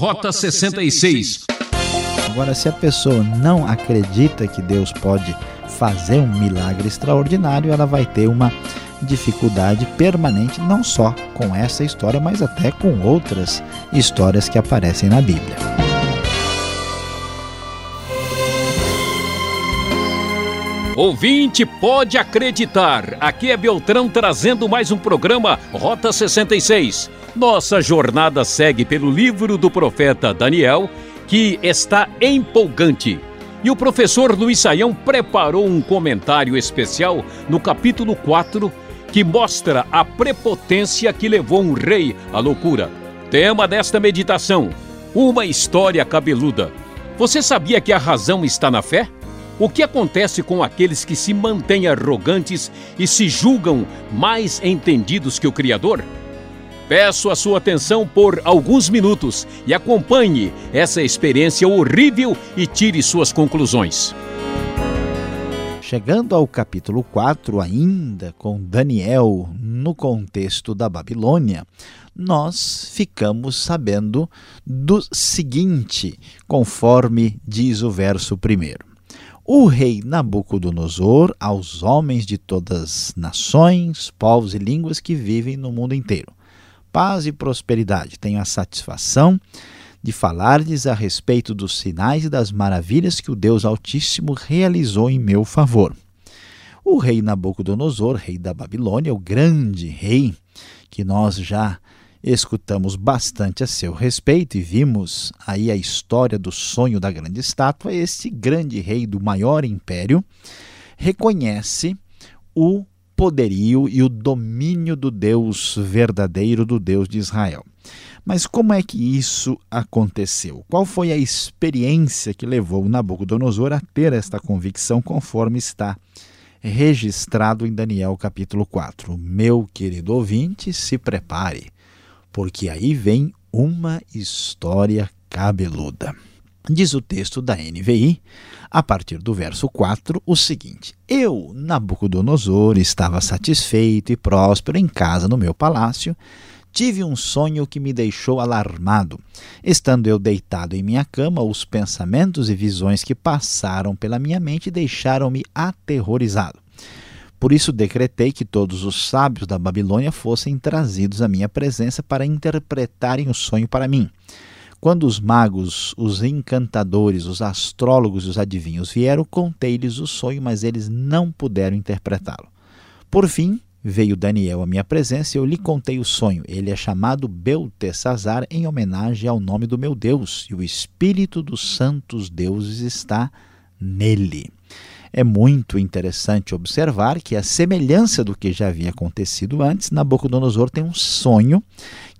Rota 66. Agora, se a pessoa não acredita que Deus pode fazer um milagre extraordinário, ela vai ter uma dificuldade permanente, não só com essa história, mas até com outras histórias que aparecem na Bíblia. Ouvinte pode acreditar. Aqui é Beltrão trazendo mais um programa Rota 66. Nossa jornada segue pelo livro do profeta Daniel, que está empolgante. E o professor Luiz Saião preparou um comentário especial no capítulo 4, que mostra a prepotência que levou um rei à loucura. Tema desta meditação: uma história cabeluda. Você sabia que a razão está na fé? O que acontece com aqueles que se mantêm arrogantes e se julgam mais entendidos que o Criador? Peço a sua atenção por alguns minutos e acompanhe essa experiência horrível e tire suas conclusões. Chegando ao capítulo 4, ainda com Daniel no contexto da Babilônia, nós ficamos sabendo do seguinte, conforme diz o verso primeiro o rei Nabucodonosor aos homens de todas as nações, povos e línguas que vivem no mundo inteiro. Paz e prosperidade. Tenho a satisfação de falar-lhes a respeito dos sinais e das maravilhas que o Deus Altíssimo realizou em meu favor. O rei Nabucodonosor, rei da Babilônia, o grande rei que nós já escutamos bastante a seu respeito e vimos aí a história do sonho da grande estátua, esse grande rei do maior império reconhece o poderio e o domínio do Deus verdadeiro, do Deus de Israel. Mas como é que isso aconteceu? Qual foi a experiência que levou Nabucodonosor a ter esta convicção, conforme está registrado em Daniel capítulo 4? Meu querido ouvinte, se prepare porque aí vem uma história cabeluda. Diz o texto da NVI, a partir do verso 4, o seguinte: Eu, Nabucodonosor, estava satisfeito e próspero em casa no meu palácio. Tive um sonho que me deixou alarmado. Estando eu deitado em minha cama, os pensamentos e visões que passaram pela minha mente deixaram-me aterrorizado. Por isso decretei que todos os sábios da Babilônia fossem trazidos à minha presença para interpretarem o sonho para mim. Quando os magos, os encantadores, os astrólogos e os adivinhos vieram, contei-lhes o sonho, mas eles não puderam interpretá-lo. Por fim, veio Daniel à minha presença e eu lhe contei o sonho. Ele é chamado Beltesazar em homenagem ao nome do meu Deus, e o espírito dos santos deuses está nele. É muito interessante observar que, a semelhança do que já havia acontecido antes, Nabucodonosor tem um sonho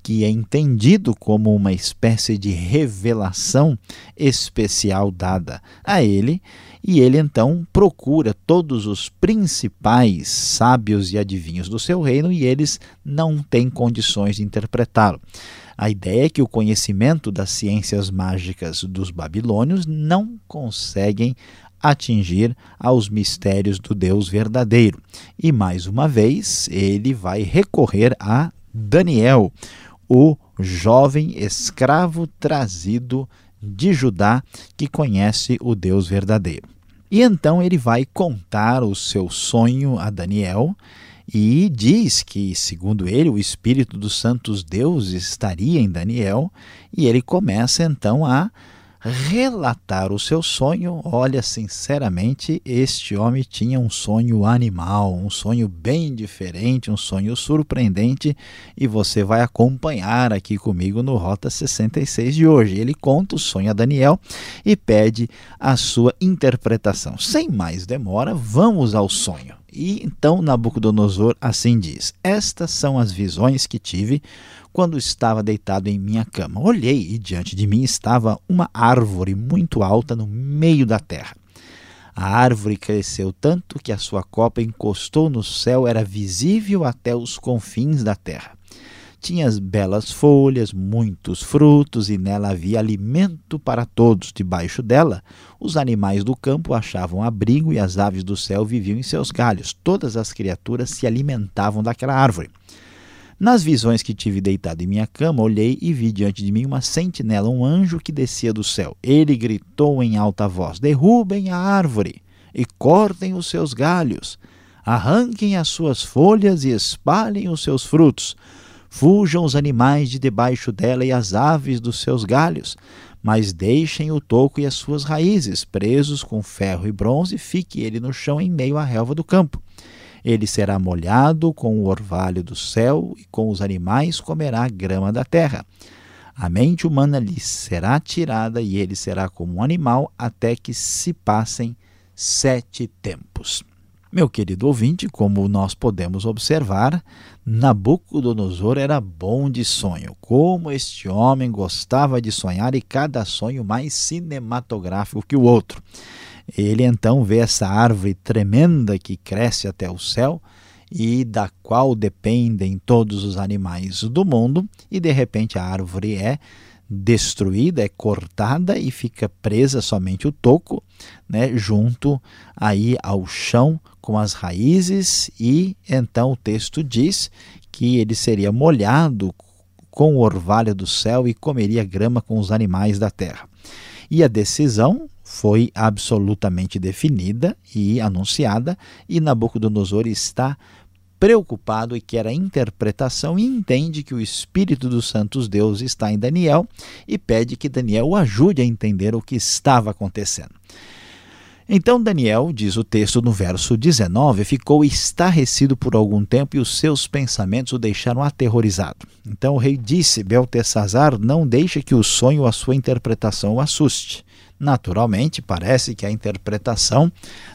que é entendido como uma espécie de revelação especial dada a ele, e ele então procura todos os principais sábios e adivinhos do seu reino e eles não têm condições de interpretá-lo. A ideia é que o conhecimento das ciências mágicas dos babilônios não conseguem atingir aos mistérios do Deus verdadeiro. E mais uma vez, ele vai recorrer a Daniel, o jovem escravo trazido de Judá que conhece o Deus verdadeiro. E então ele vai contar o seu sonho a Daniel e diz que, segundo ele, o Espírito dos Santos Deuses estaria em Daniel, e ele começa então a relatar o seu sonho. Olha, sinceramente, este homem tinha um sonho animal, um sonho bem diferente, um sonho surpreendente, e você vai acompanhar aqui comigo no Rota 66 de hoje. Ele conta o sonho a Daniel e pede a sua interpretação. Sem mais demora, vamos ao sonho. E então Nabucodonosor assim diz: Estas são as visões que tive quando estava deitado em minha cama. Olhei e diante de mim estava uma árvore muito alta no meio da terra. A árvore cresceu tanto que a sua copa encostou no céu, era visível até os confins da terra. Tinha belas folhas, muitos frutos, e nela havia alimento para todos. Debaixo dela, os animais do campo achavam abrigo e as aves do céu viviam em seus galhos. Todas as criaturas se alimentavam daquela árvore. Nas visões que tive deitado em minha cama, olhei e vi diante de mim uma sentinela, um anjo que descia do céu. Ele gritou em alta voz: Derrubem a árvore e cortem os seus galhos, arranquem as suas folhas e espalhem os seus frutos. Fujam os animais de debaixo dela e as aves dos seus galhos, mas deixem o toco e as suas raízes, presos com ferro e bronze, fique ele no chão em meio à relva do campo. Ele será molhado com o orvalho do céu e com os animais comerá a grama da terra. A mente humana lhe será tirada e ele será como um animal até que se passem sete tempos. Meu querido ouvinte, como nós podemos observar, Nabucodonosor era bom de sonho. Como este homem gostava de sonhar e cada sonho mais cinematográfico que o outro. Ele então vê essa árvore tremenda que cresce até o céu e da qual dependem todos os animais do mundo, e de repente a árvore é destruída, é cortada e fica presa somente o toco, né, junto aí ao chão com as raízes e então o texto diz que ele seria molhado com o orvalho do céu e comeria grama com os animais da terra. E a decisão foi absolutamente definida e anunciada, e Nabucodonosor está preocupado e quer a interpretação e entende que o Espírito dos Santos Deus está em Daniel e pede que Daniel o ajude a entender o que estava acontecendo. Então Daniel, diz o texto no verso 19, ficou estarrecido por algum tempo e os seus pensamentos o deixaram aterrorizado. Então o rei disse: Beltesazar, não deixe que o sonho ou a sua interpretação o assuste. Naturalmente, parece que a interpretação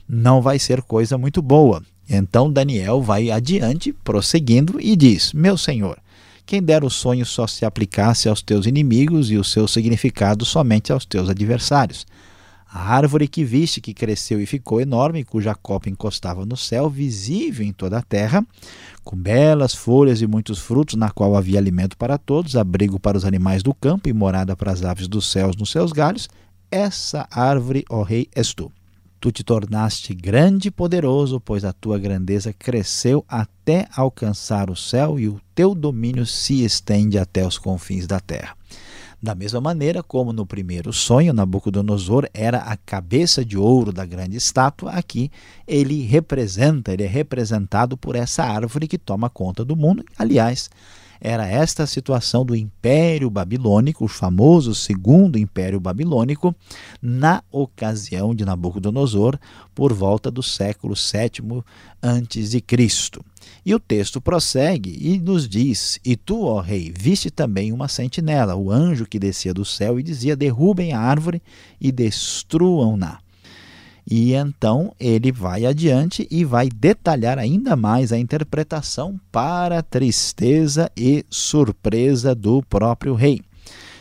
não vai ser coisa muito boa. Então Daniel vai adiante, prosseguindo, e diz: Meu senhor, quem dera o sonho só se aplicasse aos teus inimigos e o seu significado somente aos teus adversários. A árvore que viste, que cresceu e ficou enorme, cuja copa encostava no céu, visível em toda a terra, com belas folhas e muitos frutos, na qual havia alimento para todos, abrigo para os animais do campo e morada para as aves dos céus nos seus galhos, essa árvore, ó rei, és tu. Tu te tornaste grande e poderoso, pois a tua grandeza cresceu até alcançar o céu e o teu domínio se estende até os confins da terra. Da mesma maneira como no primeiro sonho, Nabucodonosor era a cabeça de ouro da grande estátua, aqui ele representa, ele é representado por essa árvore que toma conta do mundo. Aliás, era esta a situação do Império Babilônico, o famoso Segundo Império Babilônico, na ocasião de Nabucodonosor, por volta do século VII a.C. E o texto prossegue e nos diz: E tu, ó rei, viste também uma sentinela, o anjo que descia do céu e dizia: Derrubem a árvore e destruam-na. E então ele vai adiante e vai detalhar ainda mais a interpretação para tristeza e surpresa do próprio rei.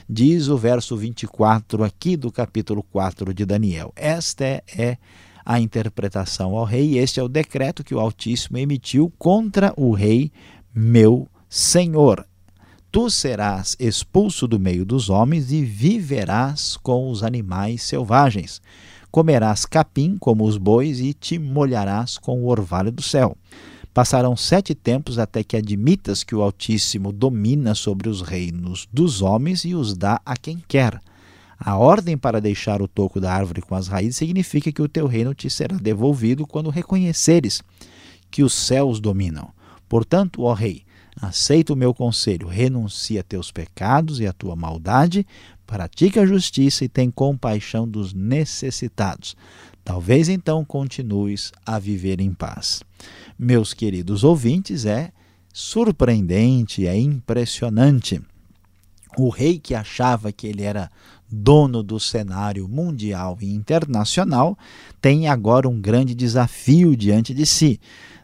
Diz o verso 24 aqui do capítulo 4 de Daniel: Esta é a interpretação ao rei, este é o decreto que o Altíssimo emitiu contra o rei, meu senhor. Tu serás expulso do meio dos homens e viverás com os animais selvagens comerás capim como os bois e te molharás com o orvalho do céu. Passarão sete tempos até que admitas que o Altíssimo domina sobre os reinos dos homens e os dá a quem quer. A ordem para deixar o toco da árvore com as raízes significa que o teu reino te será devolvido quando reconheceres que os céus dominam. Portanto, ó rei, aceita o meu conselho, renuncia a teus pecados e a tua maldade, pratica a justiça e tem compaixão dos necessitados. Talvez então continues a viver em paz. Meus queridos ouvintes, é surpreendente, é impressionante. O rei que achava que ele era dono do cenário mundial e internacional tem agora um grande desafio diante de si.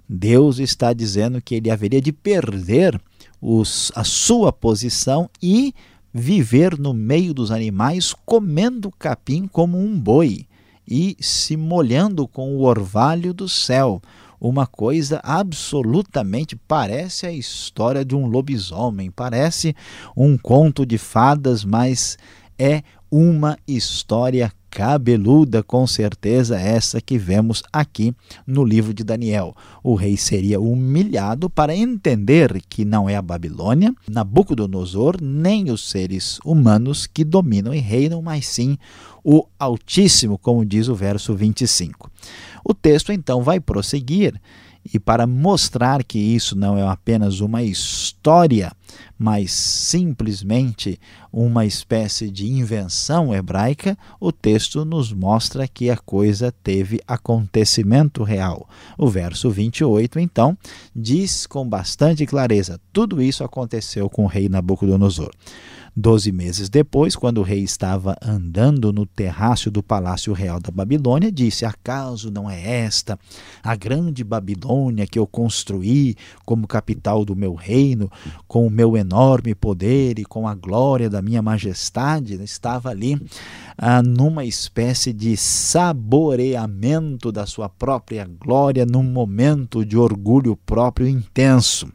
Deus está dizendo que ele haveria de perder os, a sua posição e viver no meio dos animais comendo capim como um boi e se molhando com o orvalho do céu. Uma coisa absolutamente parece a história de um lobisomem, parece um conto de fadas, mas é uma história cabeluda, com certeza essa que vemos aqui no livro de Daniel. O rei seria humilhado para entender que não é a Babilônia, Nabucodonosor, nem os seres humanos que dominam e reinam, mas sim o Altíssimo, como diz o verso 25. O texto então vai prosseguir e para mostrar que isso não é apenas uma história, mas simplesmente uma espécie de invenção hebraica, o texto nos mostra que a coisa teve acontecimento real. O verso 28, então, diz com bastante clareza: tudo isso aconteceu com o rei Nabucodonosor. Doze meses depois, quando o rei estava andando no terraço do palácio real da Babilônia, disse: Acaso não é esta a grande Babilônia que eu construí como capital do meu reino, com o meu enorme poder e com a glória da minha majestade? Estava ali ah, numa espécie de saboreamento da sua própria glória, num momento de orgulho próprio intenso.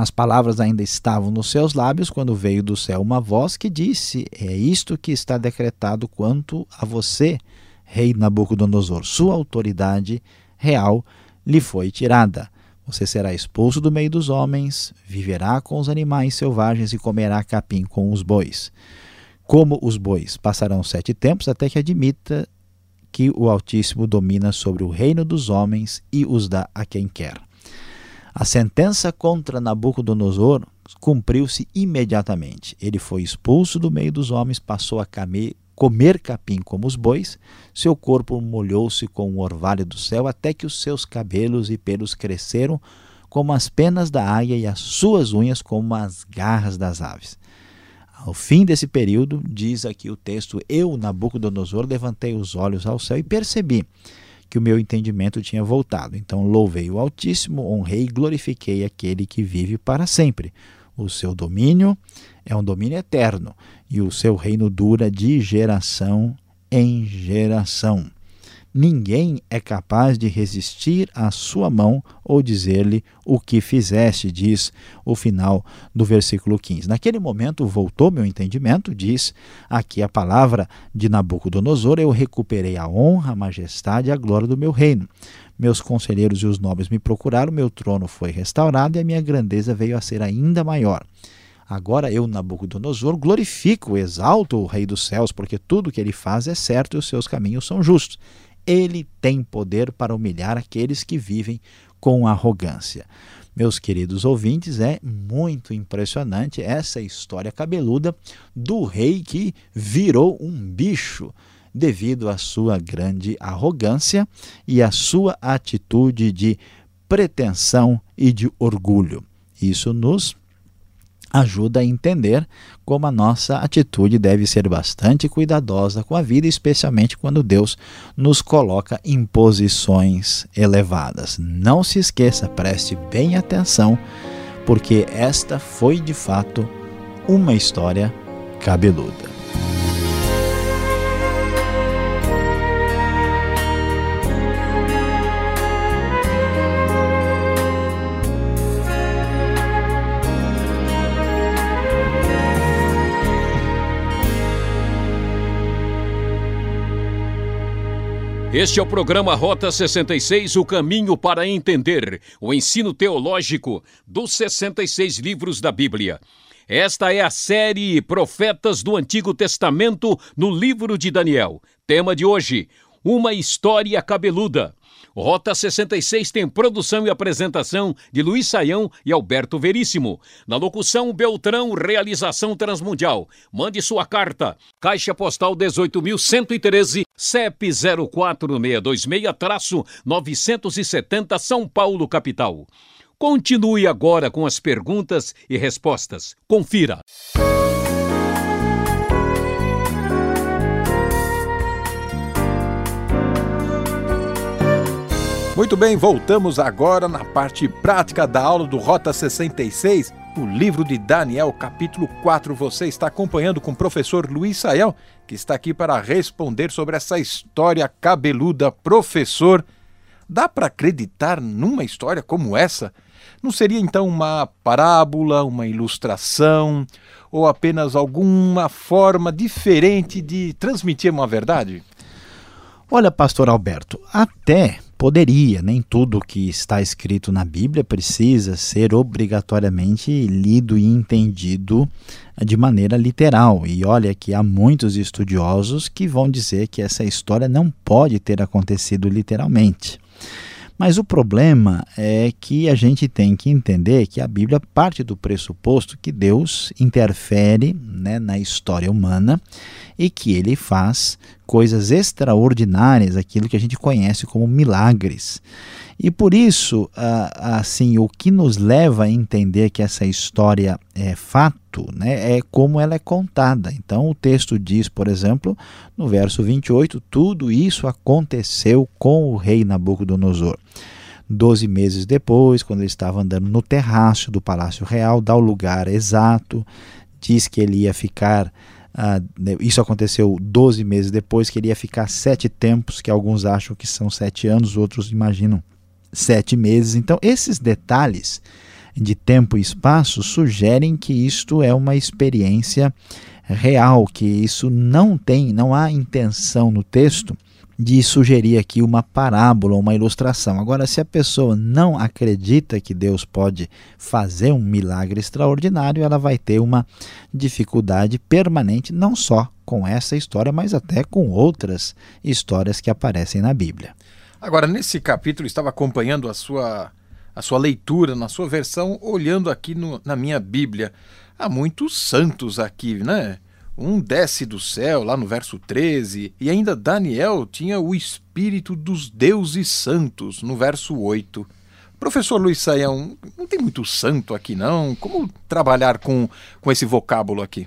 As palavras ainda estavam nos seus lábios quando veio do céu uma voz que disse: É isto que está decretado quanto a você, rei Nabucodonosor. Sua autoridade real lhe foi tirada. Você será expulso do meio dos homens, viverá com os animais selvagens e comerá capim com os bois. Como os bois passarão sete tempos até que admita que o Altíssimo domina sobre o reino dos homens e os dá a quem quer. A sentença contra Nabucodonosor cumpriu-se imediatamente. Ele foi expulso do meio dos homens, passou a comer capim como os bois, seu corpo molhou-se com o orvalho do céu, até que os seus cabelos e pelos cresceram como as penas da águia e as suas unhas como as garras das aves. Ao fim desse período, diz aqui o texto: Eu, Nabucodonosor, levantei os olhos ao céu e percebi que o meu entendimento tinha voltado. Então louvei o Altíssimo, honrei e glorifiquei aquele que vive para sempre. O seu domínio é um domínio eterno e o seu reino dura de geração em geração. Ninguém é capaz de resistir à sua mão ou dizer-lhe o que fizeste, diz o final do versículo 15. Naquele momento voltou meu entendimento, diz aqui a palavra de Nabucodonosor: eu recuperei a honra, a majestade e a glória do meu reino. Meus conselheiros e os nobres me procuraram, meu trono foi restaurado e a minha grandeza veio a ser ainda maior. Agora eu, Nabucodonosor, glorifico, exalto o Rei dos céus, porque tudo que ele faz é certo e os seus caminhos são justos ele tem poder para humilhar aqueles que vivem com arrogância. Meus queridos ouvintes, é muito impressionante essa história cabeluda do rei que virou um bicho devido à sua grande arrogância e à sua atitude de pretensão e de orgulho. Isso nos ajuda a entender como a nossa atitude deve ser bastante cuidadosa com a vida, especialmente quando Deus nos coloca em posições elevadas. Não se esqueça, preste bem atenção, porque esta foi de fato uma história cabeluda. Este é o programa Rota 66, o caminho para entender o ensino teológico dos 66 livros da Bíblia. Esta é a série Profetas do Antigo Testamento no livro de Daniel. Tema de hoje: Uma história cabeluda. Rota 66 tem produção e apresentação de Luiz Saião e Alberto Veríssimo. Na locução, Beltrão, realização transmundial. Mande sua carta. Caixa Postal 18.113, CEP 04626-970 São Paulo, capital. Continue agora com as perguntas e respostas. Confira. Muito bem, voltamos agora na parte prática da aula do Rota 66, o livro de Daniel, capítulo 4. Você está acompanhando com o professor Luiz Saião, que está aqui para responder sobre essa história cabeluda. Professor, dá para acreditar numa história como essa? Não seria então uma parábola, uma ilustração ou apenas alguma forma diferente de transmitir uma verdade? Olha, pastor Alberto, até poderia, nem tudo que está escrito na Bíblia precisa ser obrigatoriamente lido e entendido de maneira literal. E olha que há muitos estudiosos que vão dizer que essa história não pode ter acontecido literalmente. Mas o problema é que a gente tem que entender que a Bíblia parte do pressuposto que Deus interfere né, na história humana e que ele faz coisas extraordinárias, aquilo que a gente conhece como milagres. E por isso, assim, o que nos leva a entender que essa história é fato, né, é como ela é contada. Então, o texto diz, por exemplo, no verso 28, tudo isso aconteceu com o rei Nabucodonosor. Doze meses depois, quando ele estava andando no terraço do Palácio Real, dá o lugar exato, diz que ele ia ficar né, isso aconteceu 12 meses depois, que ele ia ficar sete tempos, que alguns acham que são sete anos, outros imaginam sete meses. Então, esses detalhes de tempo e espaço sugerem que isto é uma experiência real, que isso não tem, não há intenção no texto de sugerir aqui uma parábola, uma ilustração. Agora, se a pessoa não acredita que Deus pode fazer um milagre extraordinário, ela vai ter uma dificuldade permanente, não só com essa história, mas até com outras histórias que aparecem na Bíblia. Agora, nesse capítulo, estava acompanhando a sua, a sua leitura, na sua versão, olhando aqui no, na minha Bíblia. Há muitos santos aqui, né? Um desce do céu, lá no verso 13, e ainda Daniel tinha o espírito dos deuses santos, no verso 8. Professor Luiz Saião, não tem muito santo aqui não? Como trabalhar com, com esse vocábulo aqui?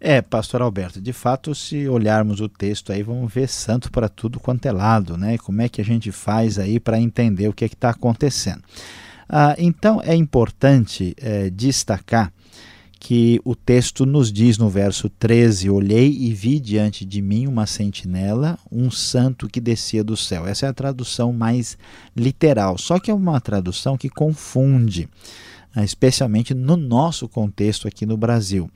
É, pastor Alberto, de fato, se olharmos o texto aí, vamos ver santo para tudo quanto é lado, né? Como é que a gente faz aí para entender o que é está acontecendo. Ah, então, é importante é, destacar que o texto nos diz no verso 13: Olhei e vi diante de mim uma sentinela, um santo que descia do céu. Essa é a tradução mais literal, só que é uma tradução que confunde, né, especialmente no nosso contexto aqui no Brasil.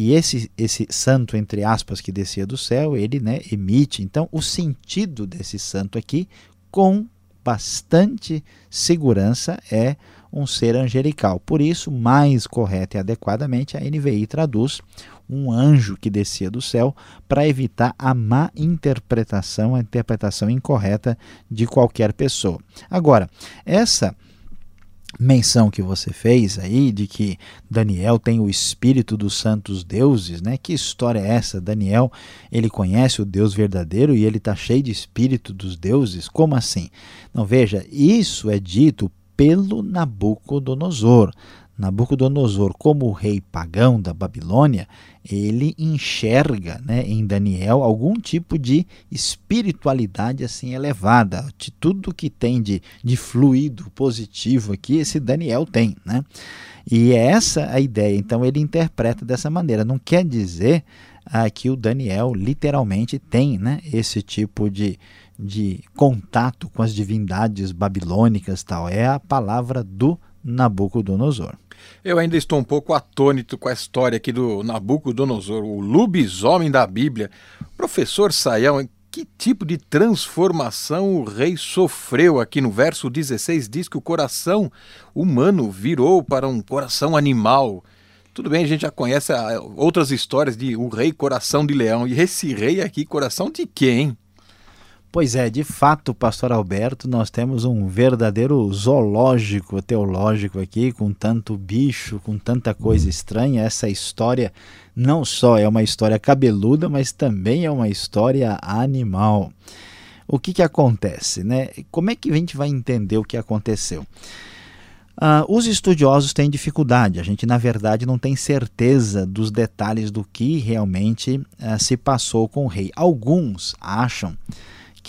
E esse, esse santo, entre aspas, que descia do céu, ele né, emite, então, o sentido desse santo aqui, com bastante segurança, é um ser angelical. Por isso, mais correta e adequadamente, a NVI traduz um anjo que descia do céu para evitar a má interpretação, a interpretação incorreta de qualquer pessoa. Agora, essa menção que você fez aí de que Daniel tem o espírito dos santos deuses, né? Que história é essa? Daniel, ele conhece o Deus verdadeiro e ele está cheio de espírito dos deuses? Como assim? Não veja, isso é dito pelo Nabucodonosor. Nabucodonosor, como rei pagão da Babilônia, ele enxerga né, em Daniel algum tipo de espiritualidade assim elevada. De tudo que tem de, de fluido positivo aqui, esse Daniel tem. Né? E é essa a ideia. Então ele interpreta dessa maneira. Não quer dizer ah, que o Daniel literalmente tem né, esse tipo de, de contato com as divindades babilônicas tal. É a palavra do Nabucodonosor. Eu ainda estou um pouco atônito com a história aqui do Nabucodonosor, o lobisomem da Bíblia. Professor Saião, que tipo de transformação o rei sofreu aqui no verso 16? Diz que o coração humano virou para um coração animal. Tudo bem, a gente já conhece ah, outras histórias de o rei coração de leão. E esse rei aqui, coração de quem? Pois é, de fato, pastor Alberto, nós temos um verdadeiro zoológico teológico aqui, com tanto bicho, com tanta coisa estranha. Essa história não só é uma história cabeluda, mas também é uma história animal. O que, que acontece? Né? Como é que a gente vai entender o que aconteceu? Uh, os estudiosos têm dificuldade, a gente na verdade não tem certeza dos detalhes do que realmente uh, se passou com o rei. Alguns acham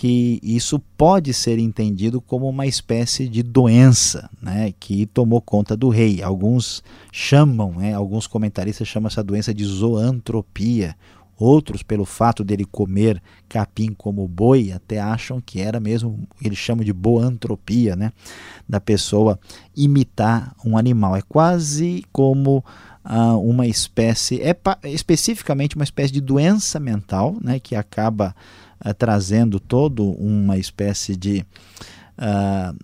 que isso pode ser entendido como uma espécie de doença né, que tomou conta do rei. Alguns chamam, né, alguns comentaristas chamam essa doença de zoantropia. Outros, pelo fato dele comer capim como boi, até acham que era mesmo, eles chamam de boantropia, né? Da pessoa imitar um animal. É quase como ah, uma espécie, é especificamente uma espécie de doença mental, né? Que acaba uh, trazendo todo uma espécie de Uh,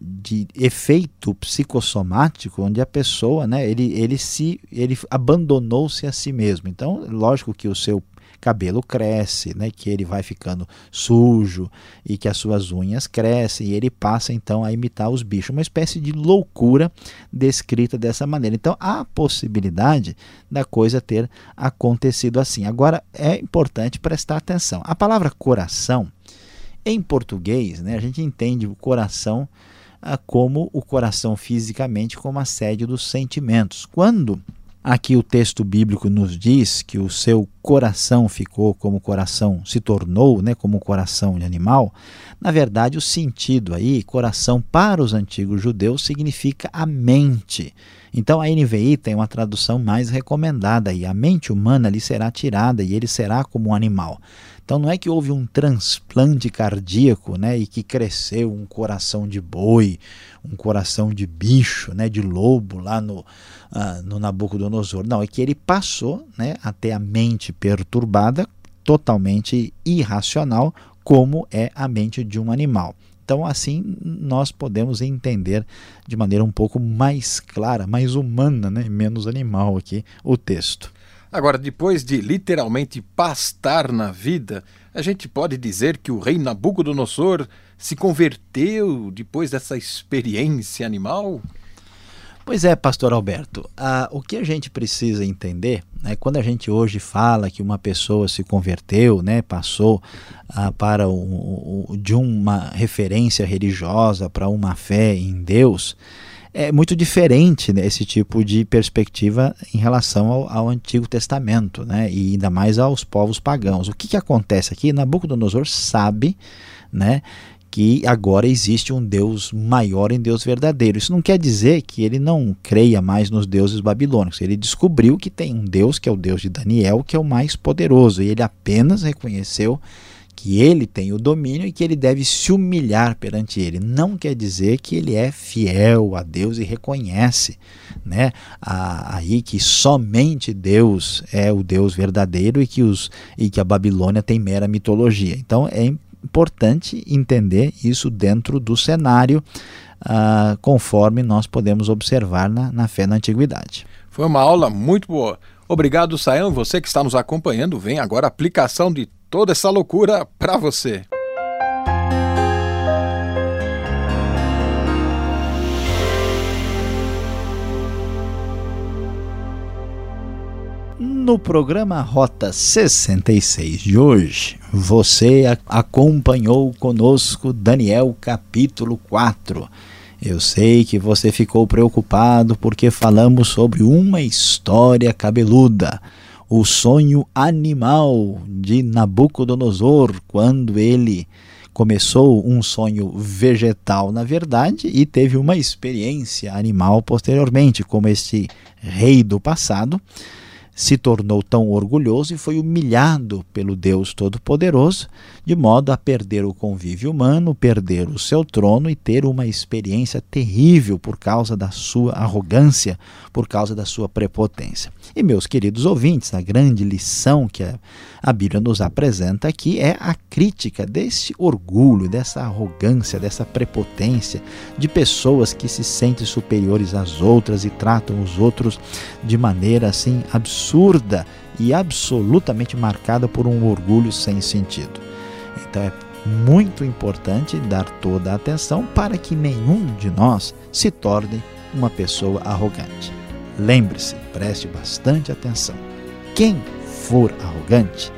de efeito psicossomático onde a pessoa né ele, ele se ele abandonou-se a si mesmo. Então lógico que o seu cabelo cresce, né, que ele vai ficando sujo e que as suas unhas crescem e ele passa então a imitar os bichos, uma espécie de loucura descrita dessa maneira. Então há a possibilidade da coisa ter acontecido assim. Agora é importante prestar atenção. A palavra coração em português, né, a gente entende o coração ah, como o coração fisicamente como a sede dos sentimentos. Quando Aqui o texto bíblico nos diz que o seu coração ficou como coração, se tornou né, como coração de animal. Na verdade, o sentido aí, coração para os antigos judeus, significa a mente. Então a NVI tem uma tradução mais recomendada e a mente humana lhe será tirada e ele será como um animal. Então não é que houve um transplante cardíaco, né, e que cresceu um coração de boi, um coração de bicho, né, de lobo lá no, uh, no Nabucodonosor. Não, é que ele passou, né, até a mente perturbada, totalmente irracional, como é a mente de um animal. Então, assim, nós podemos entender de maneira um pouco mais clara, mais humana, né? menos animal aqui, o texto. Agora, depois de literalmente pastar na vida, a gente pode dizer que o rei Nabucodonosor se converteu depois dessa experiência animal? Pois é, pastor Alberto. Ah, o que a gente precisa entender, né, quando a gente hoje fala que uma pessoa se converteu, né, passou ah, para o, o, de uma referência religiosa para uma fé em Deus, é muito diferente né, esse tipo de perspectiva em relação ao, ao, Antigo Testamento, né, e ainda mais aos povos pagãos. O que, que acontece aqui? Nabucodonosor sabe né, que agora existe um Deus maior em Deus verdadeiro. Isso não quer dizer que ele não creia mais nos deuses babilônicos. Ele descobriu que tem um Deus, que é o Deus de Daniel, que é o mais poderoso, e ele apenas reconheceu ele tem o domínio e que ele deve se humilhar perante ele. Não quer dizer que ele é fiel a Deus e reconhece né, aí que somente Deus é o Deus verdadeiro e que, os, e que a Babilônia tem mera mitologia. Então é importante entender isso dentro do cenário uh, conforme nós podemos observar na, na fé na antiguidade. Foi uma aula muito boa. Obrigado, Sayão. Você que está nos acompanhando, vem agora a aplicação de toda essa loucura para você. No programa Rota 66 de hoje, você acompanhou conosco Daniel capítulo 4. Eu sei que você ficou preocupado porque falamos sobre uma história cabeluda o sonho animal de Nabucodonosor, quando ele começou um sonho vegetal, na verdade, e teve uma experiência animal posteriormente, como este rei do passado se tornou tão orgulhoso e foi humilhado pelo Deus Todo-Poderoso, de modo a perder o convívio humano, perder o seu trono e ter uma experiência terrível por causa da sua arrogância, por causa da sua prepotência. E, meus queridos ouvintes, a grande lição que a Bíblia nos apresenta aqui é a crítica desse orgulho, dessa arrogância, dessa prepotência de pessoas que se sentem superiores às outras e tratam os outros de maneira assim absurda absurda e absolutamente marcada por um orgulho sem sentido. Então é muito importante dar toda a atenção para que nenhum de nós se torne uma pessoa arrogante. Lembre-se, preste bastante atenção. Quem for arrogante,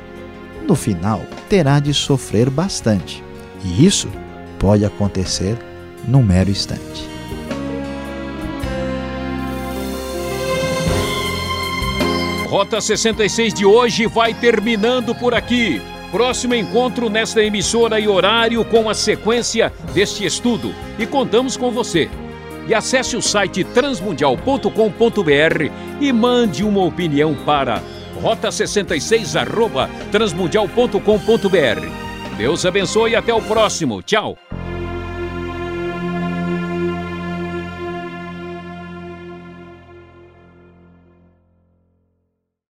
no final terá de sofrer bastante. E isso pode acontecer num mero instante. Rota 66 de hoje vai terminando por aqui. Próximo encontro nesta emissora e horário com a sequência deste estudo. E contamos com você. E acesse o site transmundial.com.br e mande uma opinião para rota66 transmundial.com.br. Deus abençoe e até o próximo. Tchau.